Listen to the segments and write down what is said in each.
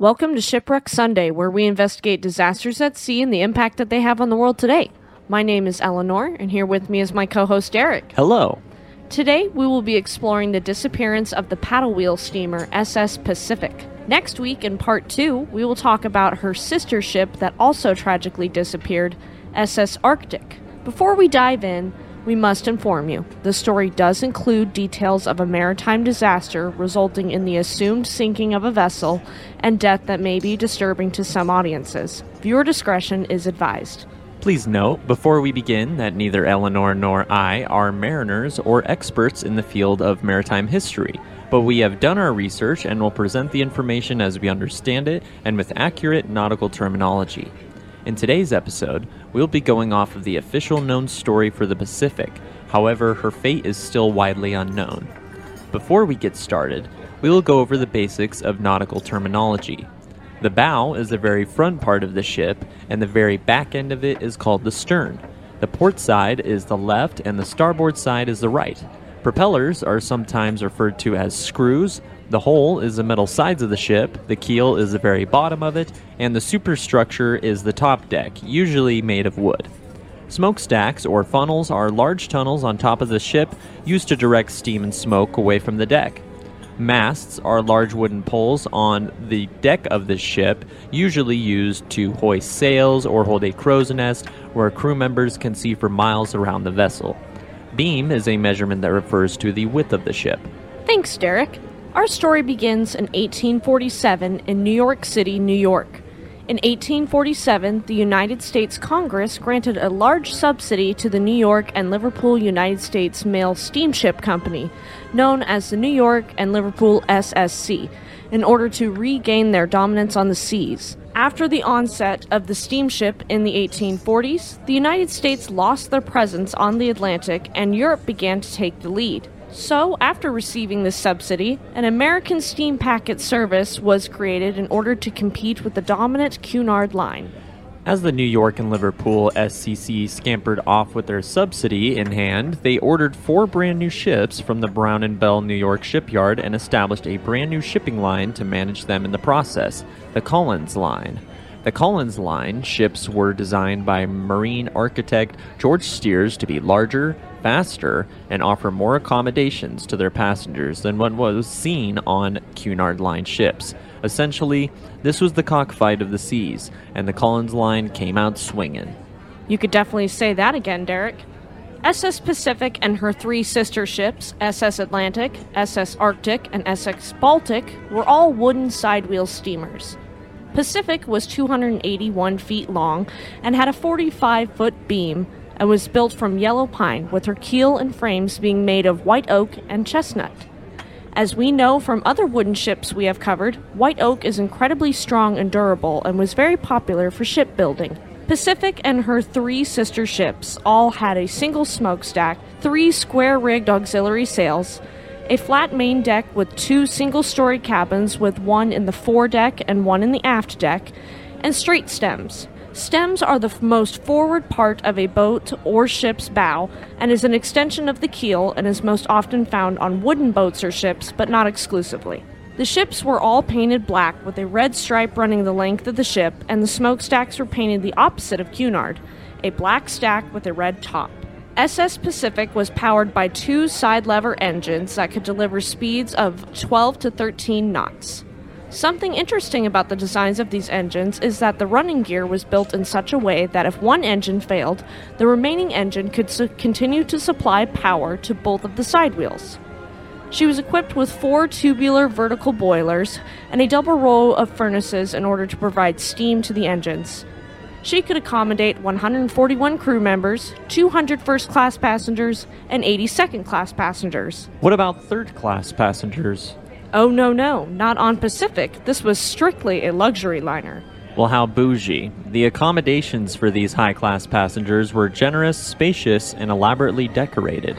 Welcome to Shipwreck Sunday, where we investigate disasters at sea and the impact that they have on the world today. My name is Eleanor, and here with me is my co host Eric. Hello. Today, we will be exploring the disappearance of the paddle wheel steamer SS Pacific. Next week, in part two, we will talk about her sister ship that also tragically disappeared, SS Arctic. Before we dive in, we must inform you the story does include details of a maritime disaster resulting in the assumed sinking of a vessel and death that may be disturbing to some audiences. Viewer discretion is advised. Please note, before we begin, that neither Eleanor nor I are mariners or experts in the field of maritime history, but we have done our research and will present the information as we understand it and with accurate nautical terminology. In today's episode, we'll be going off of the official known story for the Pacific, however, her fate is still widely unknown. Before we get started, we will go over the basics of nautical terminology. The bow is the very front part of the ship, and the very back end of it is called the stern. The port side is the left, and the starboard side is the right. Propellers are sometimes referred to as screws, the hull is the metal sides of the ship, the keel is the very bottom of it, and the superstructure is the top deck, usually made of wood. Smokestacks or funnels are large tunnels on top of the ship used to direct steam and smoke away from the deck. Masts are large wooden poles on the deck of the ship, usually used to hoist sails or hold a crow's nest where crew members can see for miles around the vessel. Beam is a measurement that refers to the width of the ship. Thanks, Derek. Our story begins in 1847 in New York City, New York. In 1847, the United States Congress granted a large subsidy to the New York and Liverpool United States Mail Steamship Company, known as the New York and Liverpool SSC, in order to regain their dominance on the seas. After the onset of the steamship in the 1840s, the United States lost their presence on the Atlantic and Europe began to take the lead. So, after receiving this subsidy, an American steam packet service was created in order to compete with the dominant Cunard line. As the New York and Liverpool SCC scampered off with their subsidy in hand, they ordered four brand new ships from the Brown and Bell New York shipyard and established a brand new shipping line to manage them in the process, the Collins Line. The Collins Line ships were designed by marine architect George Steers to be larger, faster, and offer more accommodations to their passengers than what was seen on Cunard Line ships. Essentially, this was the cockfight of the seas, and the Collins Line came out swinging. You could definitely say that again, Derek. SS Pacific and her three sister ships, SS Atlantic, SS Arctic, and SS Baltic, were all wooden sidewheel steamers. Pacific was 281 feet long and had a 45 foot beam and was built from yellow pine, with her keel and frames being made of white oak and chestnut. As we know from other wooden ships we have covered, white oak is incredibly strong and durable and was very popular for shipbuilding. Pacific and her three sister ships all had a single smokestack, three square rigged auxiliary sails, a flat main deck with two single story cabins with one in the foredeck and one in the aft deck, and straight stems. Stems are the most forward part of a boat or ship's bow and is an extension of the keel and is most often found on wooden boats or ships, but not exclusively. The ships were all painted black with a red stripe running the length of the ship, and the smokestacks were painted the opposite of Cunard, a black stack with a red top. SS Pacific was powered by two side lever engines that could deliver speeds of 12 to 13 knots. Something interesting about the designs of these engines is that the running gear was built in such a way that if one engine failed, the remaining engine could su- continue to supply power to both of the side wheels. She was equipped with four tubular vertical boilers and a double row of furnaces in order to provide steam to the engines. She could accommodate 141 crew members, 200 first class passengers, and 80 second class passengers. What about third class passengers? Oh, no, no, not on Pacific. This was strictly a luxury liner. Well, how bougie. The accommodations for these high class passengers were generous, spacious, and elaborately decorated.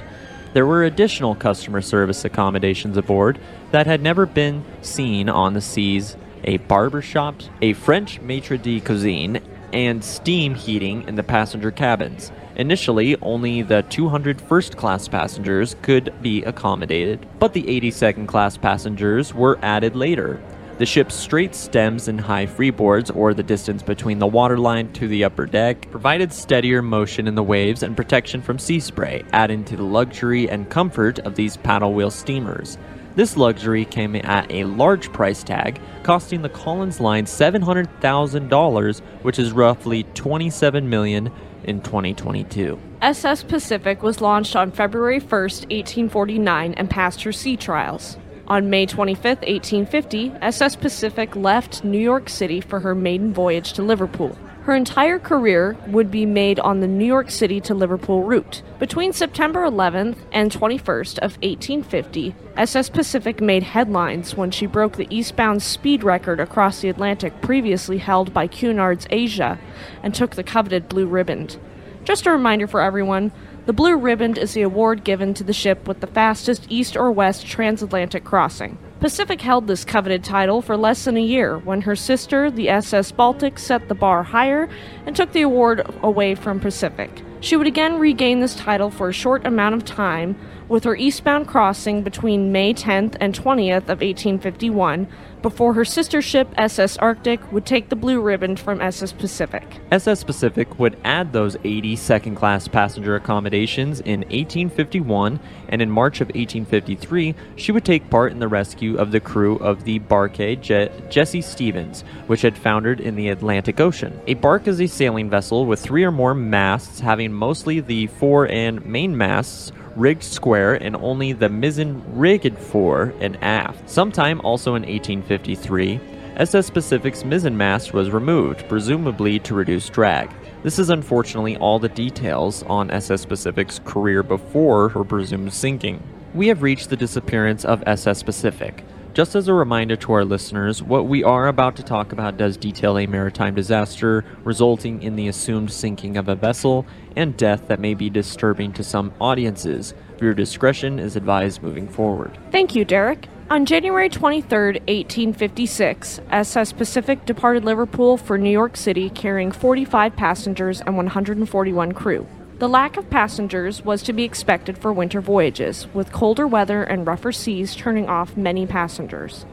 There were additional customer service accommodations aboard that had never been seen on the seas a barber shop, a French maitre d' cuisine, and steam heating in the passenger cabins. Initially, only the 200 first class passengers could be accommodated, but the 80 second class passengers were added later. The ship's straight stems and high freeboards, or the distance between the waterline to the upper deck, provided steadier motion in the waves and protection from sea spray, adding to the luxury and comfort of these paddle wheel steamers. This luxury came at a large price tag, costing the Collins line $700,000, which is roughly 27 million in 2022. SS Pacific was launched on February 1, 1849, and passed her sea trials. On May 25, 1850, SS Pacific left New York City for her maiden voyage to Liverpool. Her entire career would be made on the New York City to Liverpool route. Between September 11th and 21st of 1850, SS Pacific made headlines when she broke the eastbound speed record across the Atlantic previously held by Cunard's Asia and took the coveted blue riband. Just a reminder for everyone, the blue riband is the award given to the ship with the fastest east or west transatlantic crossing. Pacific held this coveted title for less than a year when her sister, the SS Baltic, set the bar higher and took the award away from Pacific. She would again regain this title for a short amount of time with her eastbound crossing between May 10th and 20th of 1851 before her sister ship SS Arctic would take the blue ribbon from SS Pacific. SS Pacific would add those 80 second class passenger accommodations in 1851, and in March of 1853, she would take part in the rescue of the crew of the barque Je- Jesse Stevens, which had foundered in the Atlantic Ocean. A bark is a sailing vessel with three or more masts, having mostly the fore and main masts rigged square and only the mizzen rigged fore and aft. Sometime also in 1853, SS Pacific's mizzen mast was removed, presumably to reduce drag. This is unfortunately all the details on SS Pacific's career before her presumed sinking. We have reached the disappearance of SS Pacific. Just as a reminder to our listeners, what we are about to talk about does detail a maritime disaster resulting in the assumed sinking of a vessel and death that may be disturbing to some audiences. Viewer discretion is advised moving forward. Thank you, Derek. On January 23, 1856, SS Pacific departed Liverpool for New York City carrying 45 passengers and 141 crew. The lack of passengers was to be expected for winter voyages, with colder weather and rougher seas turning off many passengers.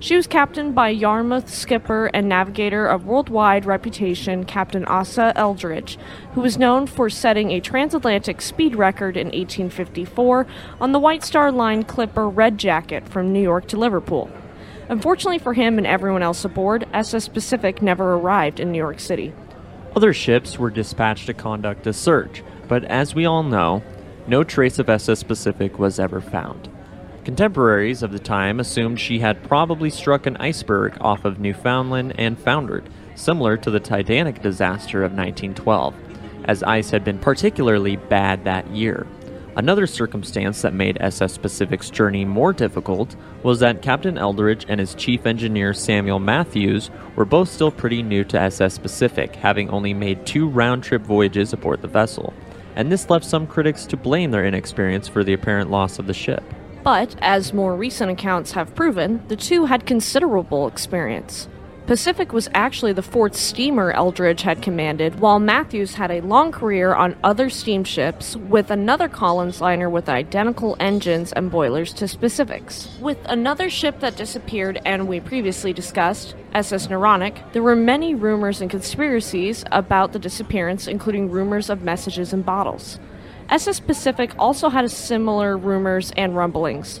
She was captained by Yarmouth skipper and navigator of worldwide reputation Captain Asa Eldridge, who was known for setting a transatlantic speed record in 1854 on the White Star Line clipper Red Jacket from New York to Liverpool. Unfortunately for him and everyone else aboard, SS Pacific never arrived in New York City. Other ships were dispatched to conduct a search, but as we all know, no trace of SS Pacific was ever found. Contemporaries of the time assumed she had probably struck an iceberg off of Newfoundland and foundered, similar to the Titanic disaster of 1912, as ice had been particularly bad that year. Another circumstance that made SS Pacific's journey more difficult was that Captain Eldridge and his chief engineer Samuel Matthews were both still pretty new to SS Pacific, having only made two round trip voyages aboard the vessel, and this left some critics to blame their inexperience for the apparent loss of the ship. But, as more recent accounts have proven, the two had considerable experience. Pacific was actually the fourth steamer Eldridge had commanded, while Matthews had a long career on other steamships with another Collins liner with identical engines and boilers to Pacific's. With another ship that disappeared and we previously discussed, SS Naronic, there were many rumors and conspiracies about the disappearance, including rumors of messages in bottles. SS Pacific also had similar rumors and rumblings.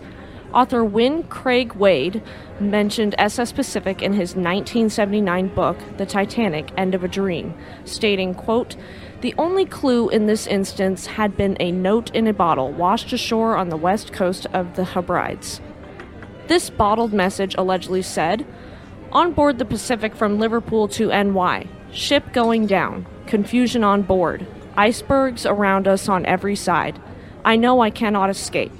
Author Wyn Craig Wade mentioned SS Pacific in his 1979 book, The Titanic End of a Dream, stating, quote, the only clue in this instance had been a note in a bottle washed ashore on the west coast of the Hebrides. This bottled message allegedly said, On board the Pacific from Liverpool to NY, ship going down, confusion on board, icebergs around us on every side. I know I cannot escape.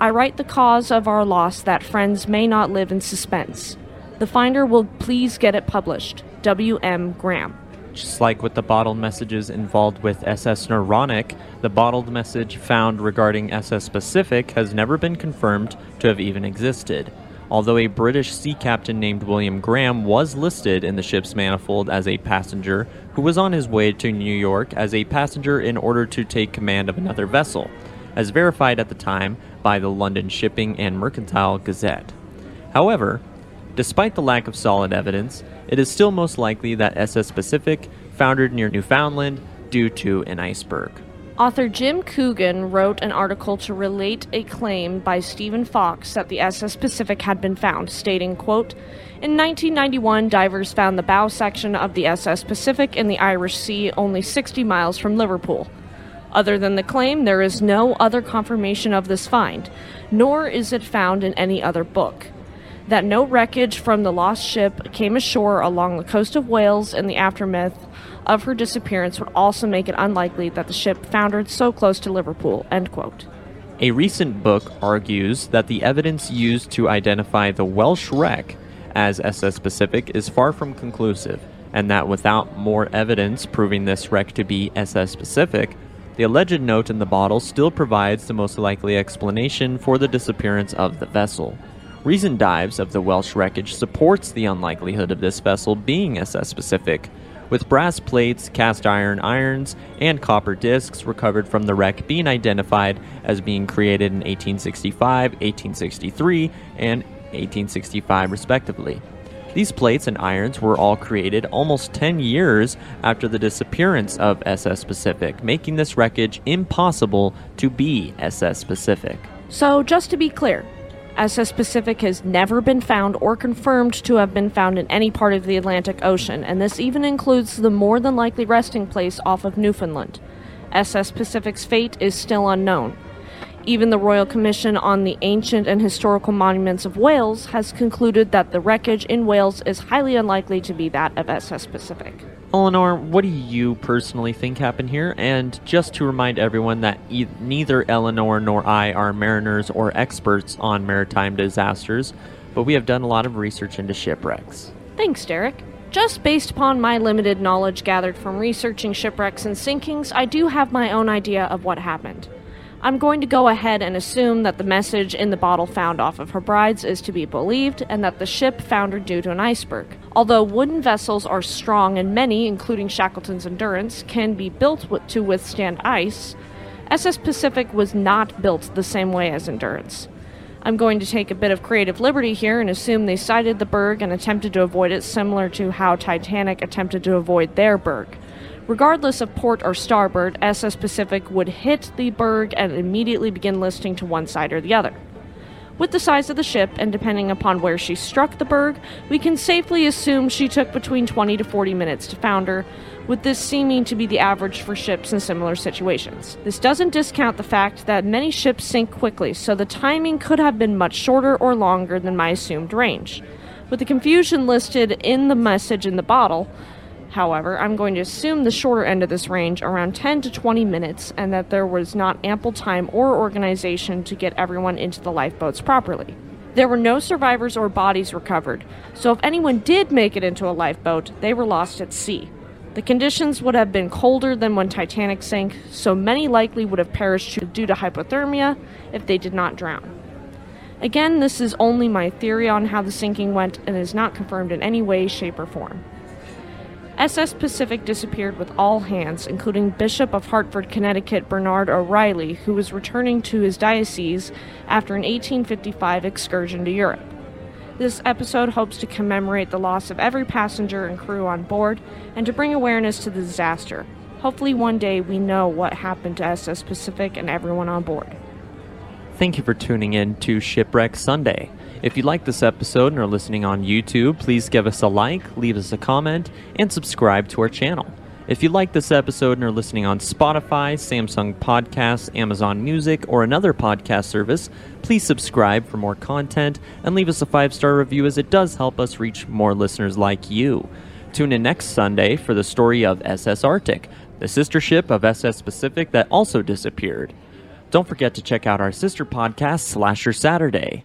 I write the cause of our loss that friends may not live in suspense. The finder will please get it published. W.M. Graham. Just like with the bottled messages involved with SS Naronic, the bottled message found regarding SS Pacific has never been confirmed to have even existed. Although a British sea captain named William Graham was listed in the ship's manifold as a passenger who was on his way to New York as a passenger in order to take command of another vessel, as verified at the time by the London Shipping and Mercantile Gazette. However, Despite the lack of solid evidence, it is still most likely that SS Pacific foundered near Newfoundland due to an iceberg. Author Jim Coogan wrote an article to relate a claim by Stephen Fox that the SS Pacific had been found, stating, quote, In 1991, divers found the bow section of the SS Pacific in the Irish Sea only 60 miles from Liverpool. Other than the claim, there is no other confirmation of this find, nor is it found in any other book. That no wreckage from the lost ship came ashore along the coast of Wales in the aftermath of her disappearance would also make it unlikely that the ship foundered so close to Liverpool. End quote. A recent book argues that the evidence used to identify the Welsh wreck as SS Pacific is far from conclusive, and that without more evidence proving this wreck to be SS Pacific, the alleged note in the bottle still provides the most likely explanation for the disappearance of the vessel. Recent dives of the Welsh wreckage supports the unlikelihood of this vessel being SS Pacific, with brass plates, cast iron irons, and copper discs recovered from the wreck being identified as being created in 1865, 1863, and 1865, respectively. These plates and irons were all created almost 10 years after the disappearance of SS Pacific, making this wreckage impossible to be SS Pacific. So, just to be clear, SS Pacific has never been found or confirmed to have been found in any part of the Atlantic Ocean, and this even includes the more than likely resting place off of Newfoundland. SS Pacific's fate is still unknown. Even the Royal Commission on the Ancient and Historical Monuments of Wales has concluded that the wreckage in Wales is highly unlikely to be that of SS Pacific. Eleanor, what do you personally think happened here? And just to remind everyone that e- neither Eleanor nor I are mariners or experts on maritime disasters, but we have done a lot of research into shipwrecks. Thanks, Derek. Just based upon my limited knowledge gathered from researching shipwrecks and sinkings, I do have my own idea of what happened. I'm going to go ahead and assume that the message in the bottle found off of Hebrides is to be believed and that the ship foundered due to an iceberg. Although wooden vessels are strong and many, including Shackleton's Endurance, can be built to withstand ice, SS Pacific was not built the same way as Endurance. I'm going to take a bit of creative liberty here and assume they sighted the berg and attempted to avoid it, similar to how Titanic attempted to avoid their berg. Regardless of port or starboard, SS Pacific would hit the berg and immediately begin listing to one side or the other. With the size of the ship, and depending upon where she struck the berg, we can safely assume she took between 20 to 40 minutes to founder, with this seeming to be the average for ships in similar situations. This doesn't discount the fact that many ships sink quickly, so the timing could have been much shorter or longer than my assumed range. With the confusion listed in the message in the bottle, However, I'm going to assume the shorter end of this range, around 10 to 20 minutes, and that there was not ample time or organization to get everyone into the lifeboats properly. There were no survivors or bodies recovered, so if anyone did make it into a lifeboat, they were lost at sea. The conditions would have been colder than when Titanic sank, so many likely would have perished due to hypothermia if they did not drown. Again, this is only my theory on how the sinking went and is not confirmed in any way, shape, or form. SS Pacific disappeared with all hands, including Bishop of Hartford, Connecticut, Bernard O'Reilly, who was returning to his diocese after an 1855 excursion to Europe. This episode hopes to commemorate the loss of every passenger and crew on board and to bring awareness to the disaster. Hopefully, one day we know what happened to SS Pacific and everyone on board. Thank you for tuning in to Shipwreck Sunday. If you like this episode and are listening on YouTube, please give us a like, leave us a comment, and subscribe to our channel. If you like this episode and are listening on Spotify, Samsung Podcasts, Amazon Music, or another podcast service, please subscribe for more content and leave us a five star review as it does help us reach more listeners like you. Tune in next Sunday for the story of SS Arctic, the sister ship of SS Pacific that also disappeared. Don't forget to check out our sister podcast, Slasher Saturday.